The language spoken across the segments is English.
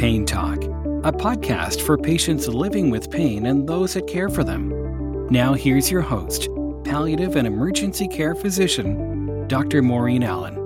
Pain Talk, a podcast for patients living with pain and those that care for them. Now, here's your host, palliative and emergency care physician, Dr. Maureen Allen.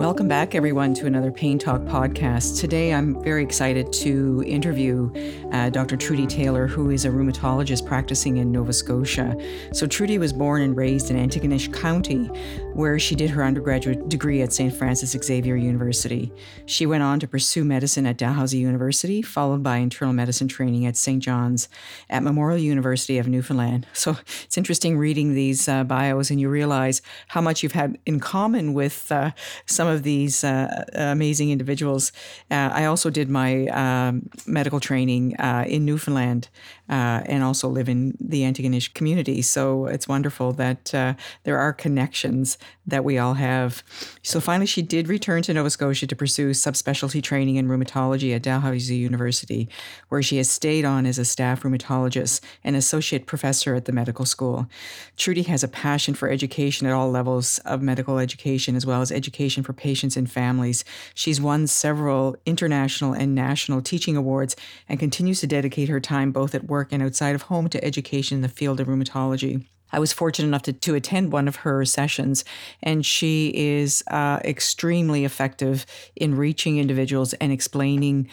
Welcome back, everyone, to another Pain Talk podcast. Today, I'm very excited to interview uh, Dr. Trudy Taylor, who is a rheumatologist practicing in Nova Scotia. So, Trudy was born and raised in Antigonish County, where she did her undergraduate degree at St. Francis Xavier University. She went on to pursue medicine at Dalhousie University, followed by internal medicine training at St. John's at Memorial University of Newfoundland. So, it's interesting reading these uh, bios, and you realize how much you've had in common with uh, some of these uh, amazing individuals. Uh, I also did my um, medical training uh, in Newfoundland uh, and also live in the Antigonish community. So it's wonderful that there are connections that we all have. So finally, she did return to Nova Scotia to pursue subspecialty training in rheumatology at Dalhousie University, where she has stayed on as a staff rheumatologist and associate professor at the medical school. Trudy has a passion for education at all levels of medical education, as well as education for patients and families. She's won several international and national teaching awards and continues to dedicate her time both at work and outside of home to education in the field of rheumatology. I was fortunate enough to, to attend one of her sessions, and she is uh, extremely effective in reaching individuals and explaining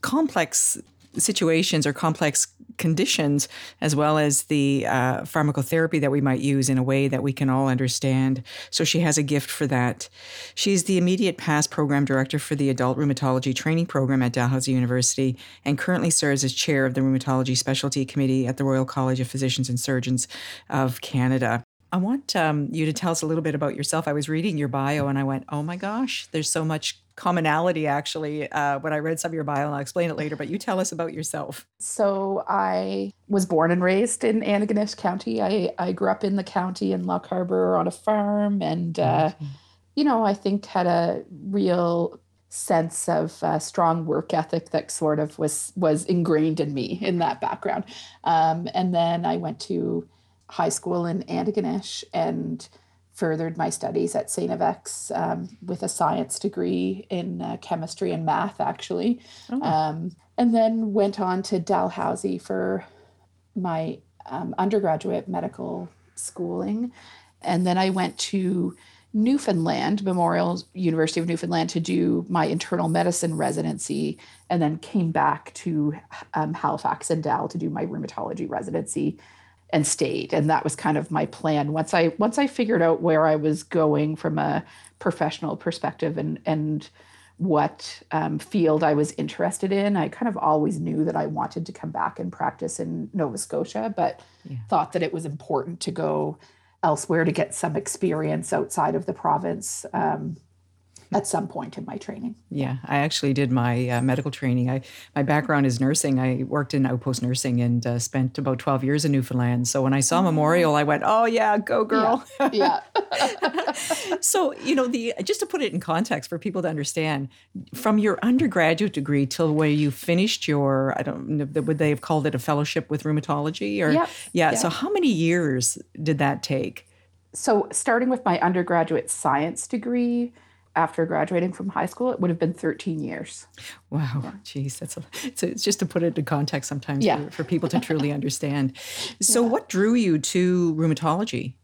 complex situations or complex conditions, as well as the uh, pharmacotherapy that we might use in a way that we can all understand. So she has a gift for that. She's the immediate past program director for the adult rheumatology training program at Dalhousie University and currently serves as chair of the rheumatology specialty committee at the Royal College of Physicians and Surgeons of Canada. I want um, you to tell us a little bit about yourself. I was reading your bio and I went, oh my gosh, there's so much commonality actually uh, when I read some of your bio, and I'll explain it later. But you tell us about yourself. So I was born and raised in Antigonish County. I, I grew up in the county in Lochaber on a farm, and uh, you know I think had a real sense of uh, strong work ethic that sort of was was ingrained in me in that background. Um, and then I went to high school in Antigonish and furthered my studies at St. FX um, with a science degree in uh, chemistry and math, actually. Oh. Um, and then went on to Dalhousie for my um, undergraduate medical schooling. And then I went to Newfoundland, Memorial University of Newfoundland, to do my internal medicine residency, and then came back to um, Halifax and Dal to do my rheumatology residency and stayed. And that was kind of my plan. Once i once i figured out where i was going from a professional perspective and and what um, field i was interested in i kind of always knew that i wanted to come back and practice in nova scotia but yeah. thought that it was important to go elsewhere to get some experience outside of the province. Um, at some point in my training. Yeah, I actually did my uh, medical training. I my background is nursing. I worked in outpost nursing and uh, spent about 12 years in Newfoundland. So when I saw Memorial, I went, "Oh yeah, go girl." Yeah. yeah. so, you know, the just to put it in context for people to understand, from your undergraduate degree till where you finished your I don't know would they have called it a fellowship with rheumatology or yep. yeah, yeah. So how many years did that take? So, starting with my undergraduate science degree, after graduating from high school, it would have been 13 years. Wow, geez, that's a, so it's just to put it into context sometimes yeah. for, for, people to truly understand. So, yeah. what drew you to rheumatology?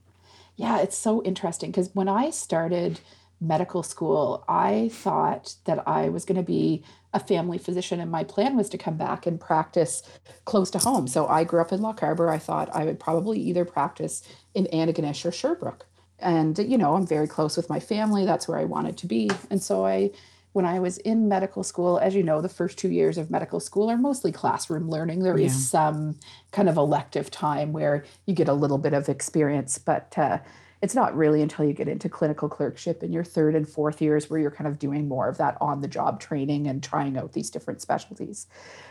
Yeah, it's so interesting because when I started medical school, I thought that I was going to be a family physician, and my plan was to come back and practice close to home. So, I grew up in Lochaber. I thought I would probably either practice in Antigonish or Sherbrooke and you know i'm very close with my family. That's where i wanted to be. And so i when i was in medical school as you know the first two years of medical school are mostly classroom learning. There yeah. is some kind of elective time where you get a little bit of experience but uh, it's not really until you get into clinical clerkship in your third and fourth years where you're kind of doing more of that on the job training and trying out these different specialties.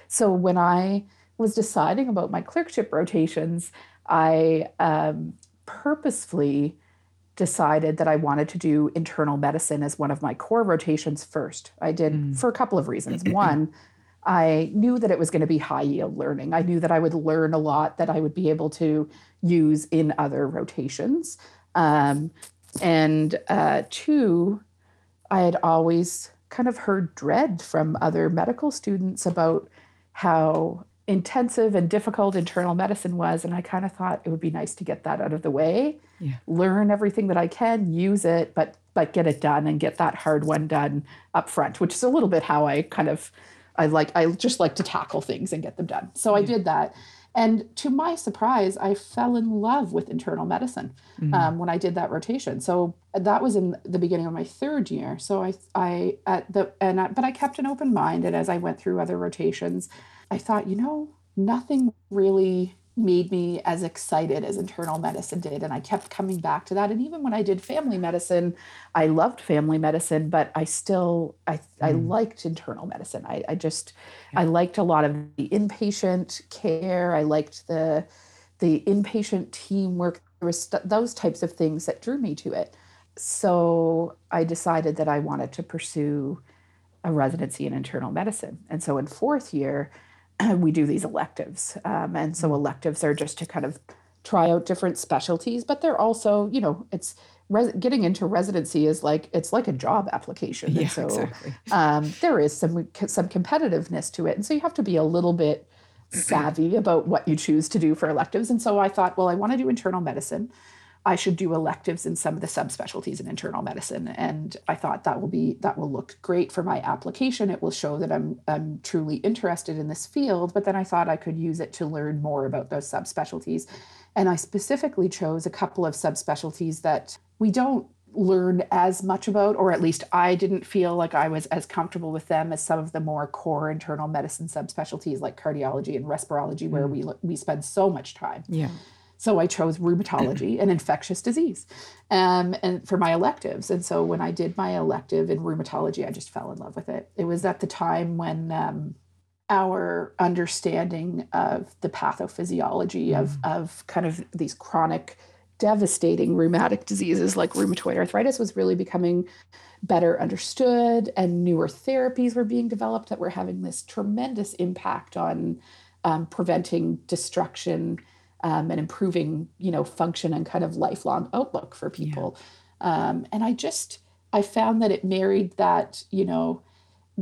So when i was deciding about my clerkship rotations i um, purposefully decided that I wanted to do internal medicine as one of my core rotations first. I did mm. for a couple of reasons. One, I knew that it was going to be high yield learning. I knew that I would learn a lot that I would be able to use in other rotations. Um, and uh, two, I had always kind of heard dread from other medical students about how intensive and difficult internal medicine was. And I kind of thought it would be nice to get that out of the way, yeah. learn everything that I can, use it, but but get it done and get that hard one done up front, which is a little bit how I kind of I like I just like to tackle things and get them done. So yeah. I did that. And to my surprise, I fell in love with internal medicine mm-hmm. um, when I did that rotation. So that was in the beginning of my third year. So I, I at the and I, but I kept an open mind, and as I went through other rotations, I thought, you know, nothing really made me as excited as internal medicine did and i kept coming back to that and even when i did family medicine i loved family medicine but i still i, mm. I liked internal medicine. I, I just yeah. i liked a lot of the inpatient care. I liked the the inpatient teamwork. There was st- those types of things that drew me to it. So i decided that i wanted to pursue a residency in internal medicine. And so in fourth year we do these electives. Um, and so mm. electives are just to kind of try out different specialties, but they're also, you know, it's res- getting into residency is like it's like a job application. Yeah, and so exactly. um, there is some some competitiveness to it, and so you have to be a little bit savvy about what you choose to do for electives. And so I thought, well, I want to do internal medicine. I should do electives in some of the subspecialties in internal medicine. And I thought that will be that will look great for my application. It will show that I'm I'm truly interested in this field. But then I thought I could use it to learn more about those subspecialties. And I specifically chose a couple of subspecialties that we don't learn as much about, or at least I didn't feel like I was as comfortable with them as some of the more core internal medicine subspecialties like cardiology and respirology, mm. where we we spend so much time. Yeah. So I chose rheumatology and infectious disease um, and for my electives. And so when I did my elective in rheumatology, I just fell in love with it. It was at the time when um, our understanding of the pathophysiology mm. of, of kind of these chronic, devastating rheumatic diseases like rheumatoid arthritis was really becoming better understood and newer therapies were being developed that were having this tremendous impact on um, preventing destruction um, and improving, you know, function and kind of lifelong outlook for people. Yeah. Um, and I just, I found that it married that, you know,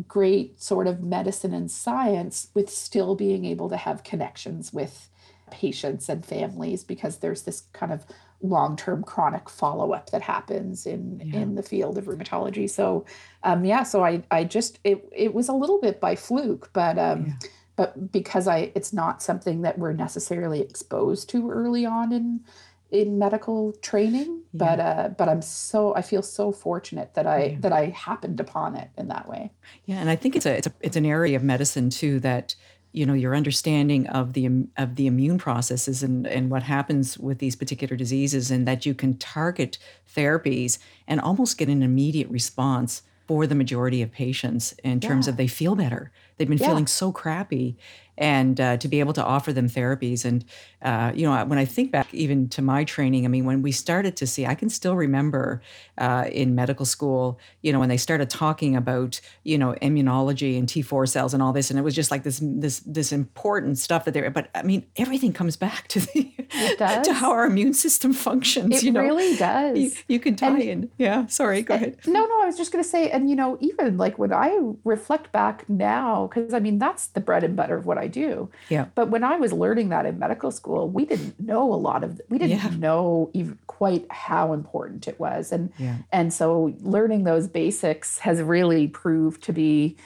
great sort of medicine and science with still being able to have connections with patients and families because there's this kind of long-term chronic follow-up that happens in yeah. in the field of rheumatology so um yeah so i i just it it was a little bit by fluke but um yeah but because I it's not something that we're necessarily exposed to early on in in medical training yeah. but uh but i'm so i feel so fortunate that i yeah. that i happened upon it in that way yeah and i think it's a it's a it's an area of medicine too that you know your understanding of the of the immune processes and and what happens with these particular diseases and that you can target therapies and almost get an immediate response for the majority of patients in terms yeah. of they feel better They've been yeah. feeling so crappy and uh, to be able to offer them therapies. And, uh, you know, when I think back even to my training, I mean, when we started to see, I can still remember uh, in medical school, you know, when they started talking about, you know, immunology and T4 cells and all this, and it was just like this, this, this important stuff that they're, but I mean, everything comes back to the, to how our immune system functions. It you know, really does. You, you can tie and, in. Yeah. Sorry. Go ahead. No, no, I was just going to say, and, you know, even like when I reflect back now, because I mean, that's the bread and butter of what I do. Yeah. But when I was learning that in medical school, we didn't know a lot of we didn't yeah. know even quite how important it was. And yeah. and so learning those basics has really proved to be,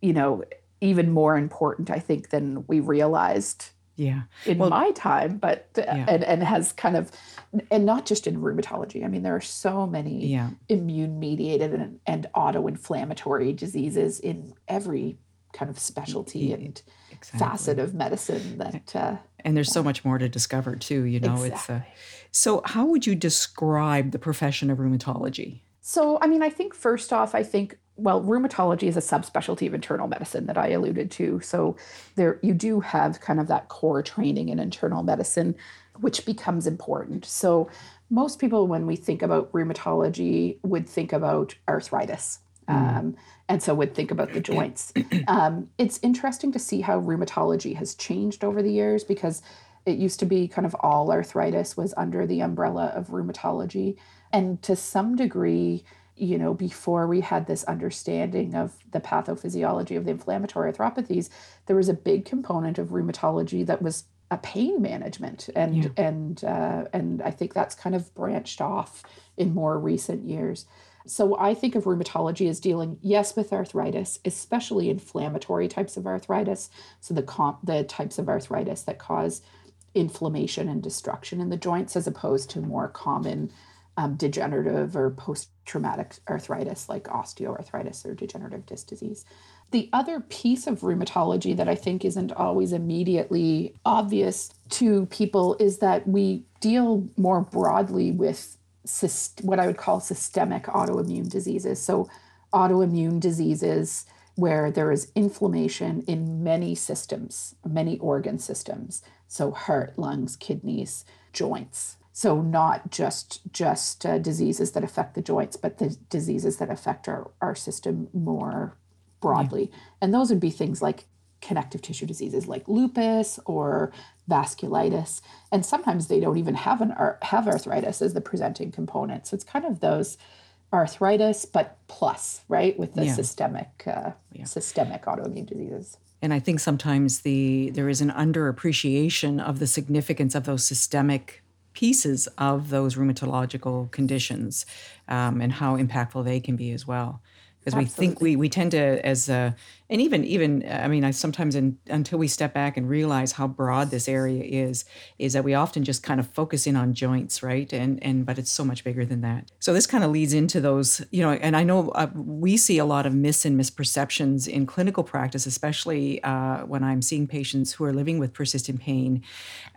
you know, even more important, I think, than we realized yeah in well, my time but yeah. and and has kind of and not just in rheumatology i mean there are so many yeah. immune mediated and, and auto-inflammatory diseases in every kind of specialty and exactly. facet of medicine that uh, and there's so much more to discover too you know exactly. it's uh, so how would you describe the profession of rheumatology so i mean i think first off i think well rheumatology is a subspecialty of internal medicine that i alluded to so there you do have kind of that core training in internal medicine which becomes important so most people when we think about rheumatology would think about arthritis. Um, and so would think about the joints. Um, it's interesting to see how rheumatology has changed over the years because it used to be kind of all arthritis was under the umbrella of rheumatology. And to some degree, you know, before we had this understanding of the pathophysiology of the inflammatory arthropathies, there was a big component of rheumatology that was a pain management, and yeah. and uh, and I think that's kind of branched off in more recent years. So I think of rheumatology as dealing, yes, with arthritis, especially inflammatory types of arthritis. So the comp, the types of arthritis that cause inflammation and destruction in the joints, as opposed to more common um, degenerative or post-traumatic arthritis like osteoarthritis or degenerative disc disease. The other piece of rheumatology that I think isn't always immediately obvious to people is that we deal more broadly with what I would call systemic autoimmune diseases. So, autoimmune diseases where there is inflammation in many systems, many organ systems. So, heart, lungs, kidneys, joints. So, not just just uh, diseases that affect the joints, but the diseases that affect our, our system more broadly. Yeah. And those would be things like connective tissue diseases like lupus or vasculitis and sometimes they don't even have an have arthritis as the presenting component so it's kind of those arthritis but plus right with the yeah. systemic uh, yeah. systemic autoimmune diseases and i think sometimes the there is an underappreciation of the significance of those systemic pieces of those rheumatological conditions um, and how impactful they can be as well because we think we we tend to as a and even even i mean i sometimes in, until we step back and realize how broad this area is is that we often just kind of focus in on joints right? And and but it's so much bigger than that. So this kind of leads into those you know and i know uh, we see a lot of myths and misperceptions in clinical practice especially uh, when i'm seeing patients who are living with persistent pain.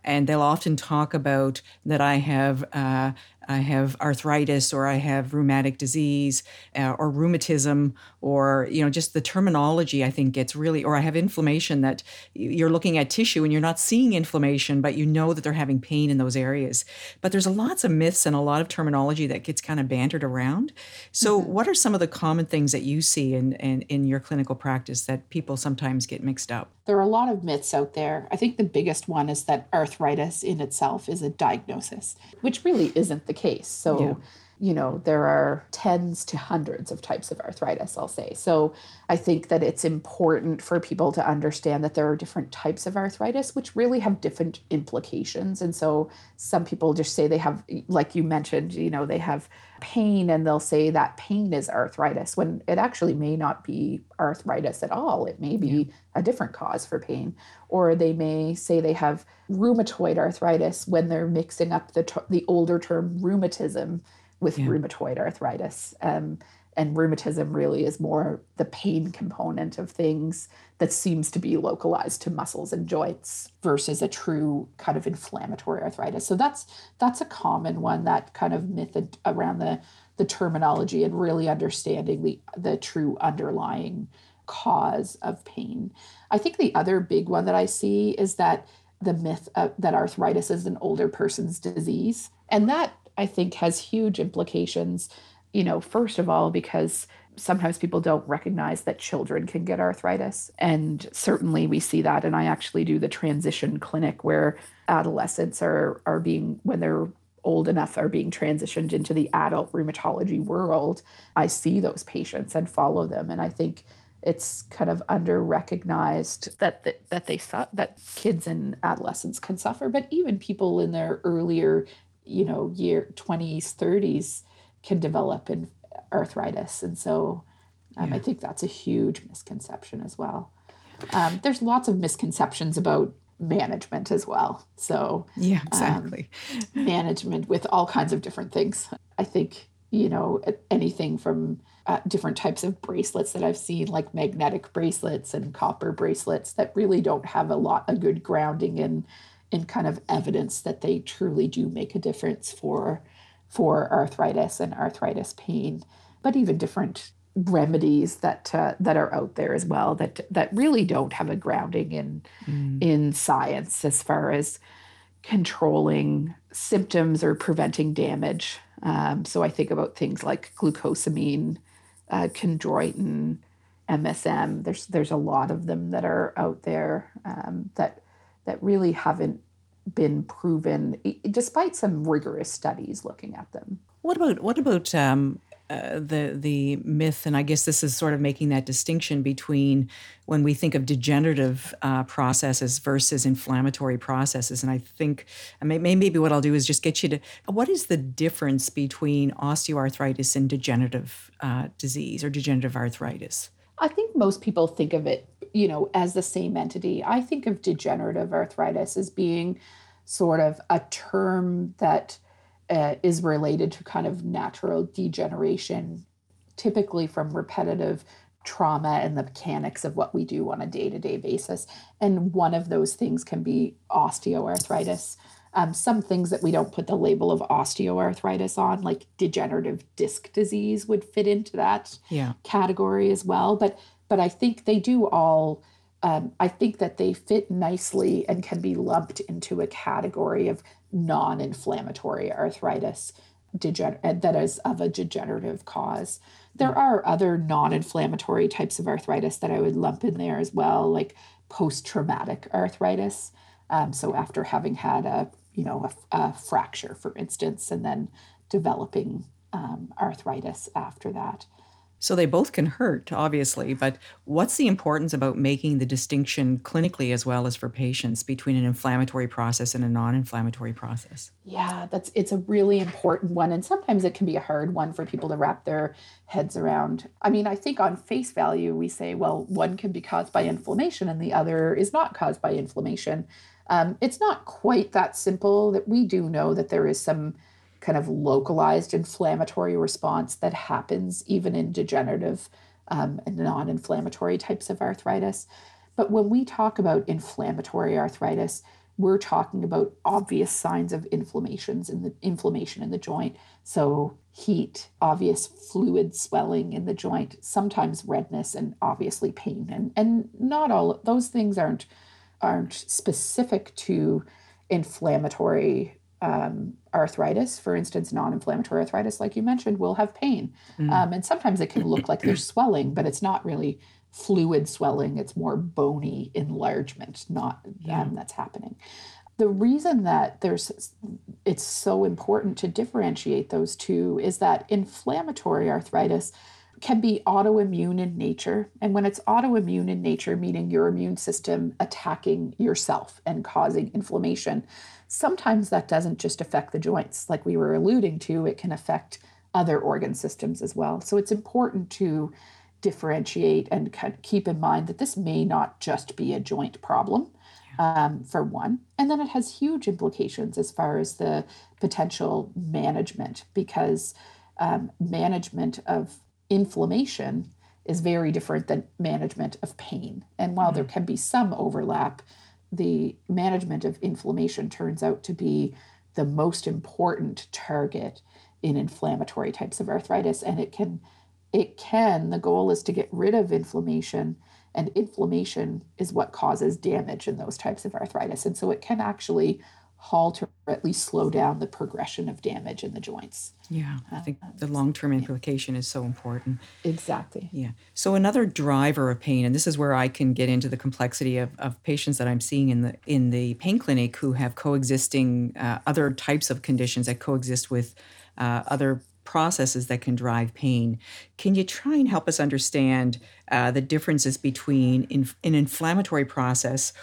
And they'll often talk about that i have uh, I have arthritis or I have rheumatic disease uh, or rheumatism or you know just the terminology I think gets really or I have inflammation that you're looking at tissue and you're not seeing inflammation but you know that they're having pain in those areas. But there's a lots of myths and a lot of terminology that gets kind of bantered around. So mm-hmm. what are some of the common things that you see in, in in your clinical practice that people sometimes get mixed up? There are a lot of myths out there. I think the biggest one is that arthritis in itself is a diagnosis, which really isn't the case. So, yeah. You know, there are tens to hundreds of types of arthritis, I'll say. So, I think that it's important for people to understand that there are different types of arthritis, which really have different implications. And so, some people just say they have, like you mentioned, you know, they have pain and they'll say that pain is arthritis when it actually may not be arthritis at all. It may be a different cause for pain. Or they may say they have rheumatoid arthritis when they're mixing up the, the older term rheumatism with yeah. rheumatoid arthritis. Um, and rheumatism really is more the pain component of things that seems to be localized to muscles and joints versus a true kind of inflammatory arthritis so that's that's a common one that kind of myth around the the terminology and really understanding the the true underlying cause of pain i think the other big one that i see is that the myth of, that arthritis is an older person's disease and that i think has huge implications you know, first of all, because sometimes people don't recognize that children can get arthritis. And certainly we see that. And I actually do the transition clinic where adolescents are, are being, when they're old enough, are being transitioned into the adult rheumatology world. I see those patients and follow them. And I think it's kind of under recognized that the, that they that kids and adolescents can suffer, but even people in their earlier, you know, year 20s, 30s can develop in arthritis. And so um, yeah. I think that's a huge misconception as well. Um, there's lots of misconceptions about management as well. So, yeah, um, exactly. Um, management with all kinds of different things. I think, you know, anything from uh, different types of bracelets that I've seen, like magnetic bracelets and copper bracelets, that really don't have a lot of good grounding in in kind of evidence that they truly do make a difference for for arthritis and arthritis pain, but even different remedies that uh, that are out there as well that that really don't have a grounding in mm. in science as far as controlling symptoms or preventing damage. Um, so I think about things like glucosamine, uh, chondroitin, MSM. There's there's a lot of them that are out there um, that that really haven't been proven, despite some rigorous studies looking at them. What about what about um, uh, the the myth, and I guess this is sort of making that distinction between when we think of degenerative uh, processes versus inflammatory processes. And I think maybe what I'll do is just get you to what is the difference between osteoarthritis and degenerative uh, disease or degenerative arthritis? I think most people think of it, you know, as the same entity. I think of degenerative arthritis as being sort of a term that uh, is related to kind of natural degeneration, typically from repetitive trauma and the mechanics of what we do on a day to day basis. And one of those things can be osteoarthritis. Um, some things that we don't put the label of osteoarthritis on, like degenerative disc disease, would fit into that yeah. category as well. But but I think they do all. Um, I think that they fit nicely and can be lumped into a category of non-inflammatory arthritis degen- uh, that is of a degenerative cause. There mm. are other non-inflammatory types of arthritis that I would lump in there as well, like post-traumatic arthritis. Um, so after having had a you know a, a, fracture, for instance, and then developing um, arthritis after that. So they both can hurt, obviously, but what's the importance about making the distinction clinically as well as for patients between an inflammatory process and a non-inflammatory process? Yeah, that's it's a really important one and sometimes it can be a hard one for people to wrap their heads around. I mean, I think on face value we say, well, one can be caused by inflammation and the other is not caused by inflammation. Um, it's not quite that simple that we do know that there is some kind of localized inflammatory response that happens even in degenerative um, and non inflammatory types of arthritis. But when we talk about inflammatory arthritis, we're talking about obvious signs of inflammations in the inflammation in the joint. So heat, obvious fluid swelling in the joint, sometimes redness and obviously pain. And and not all those things aren't aren't specific to inflammatory um, arthritis, for instance, non inflammatory arthritis, like you mentioned, will have pain. Mm. Um, and sometimes it can look like there's swelling, but it's not really fluid swelling, it's more bony enlargement, not yeah. um, that's happening. The reason that there's it's so important to differentiate those two is that inflammatory arthritis can be autoimmune in nature. And when it's autoimmune in nature, meaning your immune system attacking yourself and causing inflammation, sometimes that doesn't just affect the joints, like we were alluding to, it can affect other organ systems as well. So it's important to differentiate and keep in mind that this may not just be a joint problem. Um, for one. And then it has huge implications as far as the potential management, because um, management of inflammation is very different than management of pain. And while mm-hmm. there can be some overlap, the management of inflammation turns out to be the most important target in inflammatory types of arthritis. And it can it can the goal is to get rid of inflammation and inflammation is what causes damage in those types of arthritis. And so it can actually halt or at least slow down the progression of damage in the joints. Yeah, I think uh, the long term implication is so important. Exactly. Yeah. So, another driver of pain, and this is where I can get into the complexity of, of patients that I'm seeing in the in the pain clinic who have coexisting uh, other types of conditions that coexist with uh, other processes that can drive pain. Can you try and help us understand uh, the differences between in, an inflammatory process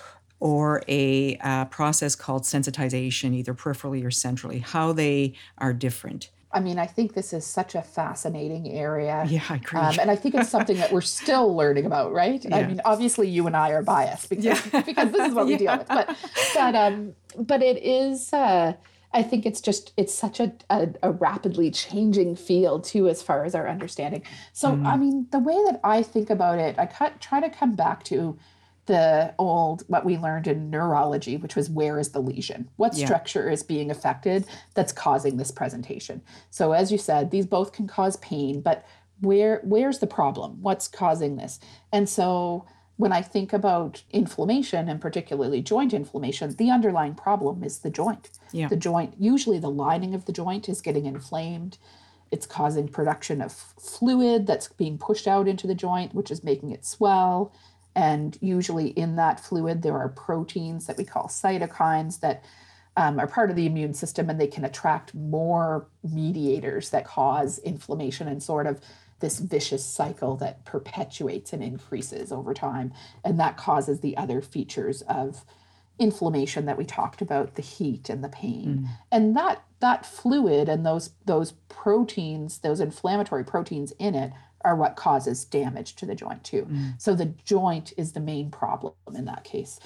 or a uh, process called sensitization, either peripherally or centrally, how they are different. I mean, I think this is such a fascinating area. Yeah, I agree. Um, and I think it's something that we're still learning about, right? Yeah. I mean, obviously, you and I are biased because yeah. because this is what we yeah. deal with. But but um, but it is. Uh, I think it's just it's such a, a, a, rapidly changing field too, as far as our understanding. So mm. I mean, the way that I think about it, I try to come back to the old what we learned in neurology which was where is the lesion? What yeah. structure is being affected that's causing this presentation? So as you said these both can cause pain but where where's the problem? What's causing this? And so when i think about inflammation and particularly joint inflammation the underlying problem is the joint. Yeah. the joint usually the lining of the joint is getting inflamed. It's causing production of fluid that's being pushed out into the joint which is making it swell and usually in that fluid, there are proteins that we call cytokines that um, are part of the immune system and they can attract more mediators that cause inflammation and sort of this vicious cycle that perpetuates and increases over time. And that causes the other features of inflammation that we talked about, the heat and the pain. Mm. And that that fluid and those those proteins, those inflammatory proteins in it are what causes damage to the joint too. Mm. So the joint is the main problem in that case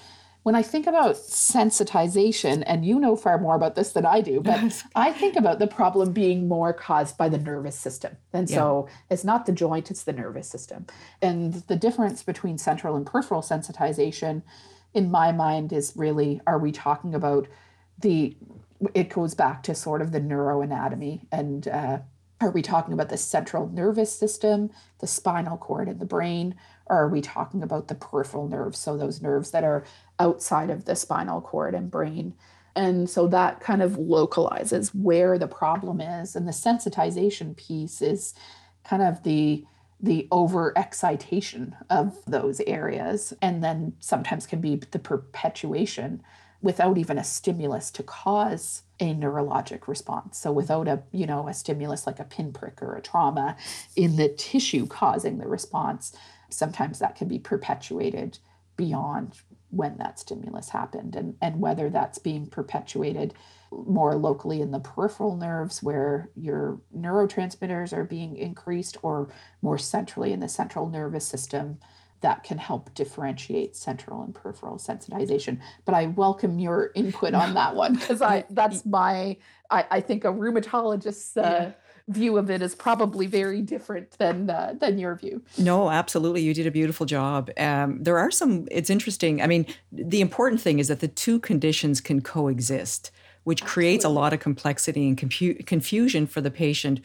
when I think about sensitization, and you know far more about this than I do, but I think about the problem being more caused by the nervous system. And so yeah. it's not the joint, it's the nervous system. And the difference between central and peripheral sensitization, in my mind, is really are we talking about the, it goes back to sort of the neuroanatomy and, uh, are we talking about the central nervous system, the spinal cord, and the brain? Or are we talking about the peripheral nerves? So, those nerves that are outside of the spinal cord and brain. And so that kind of localizes where the problem is. And the sensitization piece is kind of the the over excitation of those areas and then sometimes can be the perpetuation without even a stimulus to cause a neurologic response. So without a you know a stimulus like a pinprick or a trauma in the tissue causing the response sometimes that can be perpetuated beyond when that stimulus happened. And, and whether that's being perpetuated more locally in the peripheral nerves where your neurotransmitters are being increased or more centrally in the central nervous system that can help differentiate central and peripheral sensitization but i welcome your input on that one because i that's my I, I think a rheumatologist's uh, yeah view of it is probably very different than uh, than your view. No, absolutely, you did a beautiful job. Um, there are some. It's interesting. I mean, the important thing is that the two conditions can coexist, which creates a lot of complexity and confu- confusion for the patient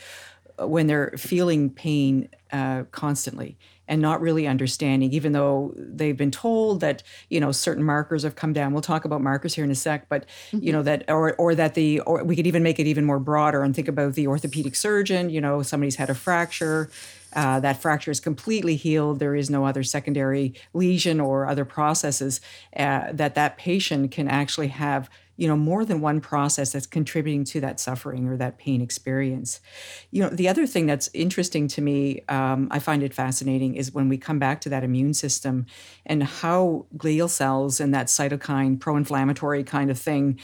when they're feeling pain uh, constantly and not really understanding, even though they've been told that you know certain markers have come down. We'll talk about markers here in a sec, but mm-hmm. you know that or or that the or we could even make it even more broader and think about the orthopedic surgeon. You know, somebody's had a fracture. Uh, that fracture is completely healed. There is no other secondary lesion or other processes uh, that that patient can actually have you know more than one process that's contributing to that suffering or that pain experience you know the other thing that's interesting to me um, i find it fascinating is when we come back to that immune system and how glial cells and that cytokine pro-inflammatory kind of thing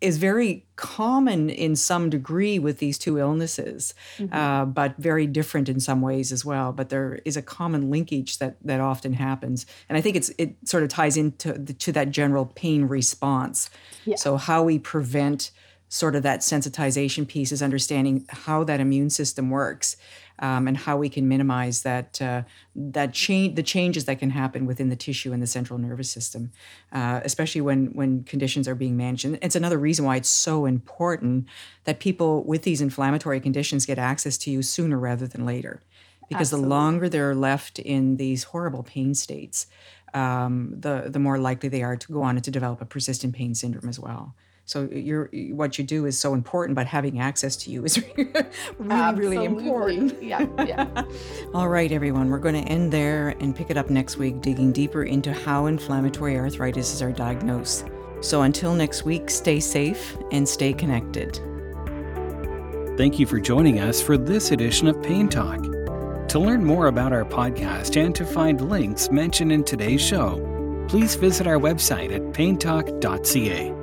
is very common in some degree with these two illnesses, mm-hmm. uh, but very different in some ways as well. But there is a common linkage that that often happens, and I think it's it sort of ties into the, to that general pain response. Yeah. So how we prevent sort of that sensitization piece is understanding how that immune system works um, and how we can minimize that uh, that change the changes that can happen within the tissue and the central nervous system, uh, especially when when conditions are being managed. And it's another reason why it's so important that people with these inflammatory conditions get access to you sooner rather than later, because Absolutely. the longer they're left in these horrible pain states, um, the the more likely they are to go on and to develop a persistent pain syndrome as well. So you're what you do is so important, but having access to you is really, really important. Yeah, yeah. All right, everyone, we're going to end there and pick it up next week, digging deeper into how inflammatory arthritis is are diagnosed. So until next week, stay safe and stay connected. Thank you for joining us for this edition of Pain Talk. To learn more about our podcast and to find links mentioned in today's show, please visit our website at paintalk.ca.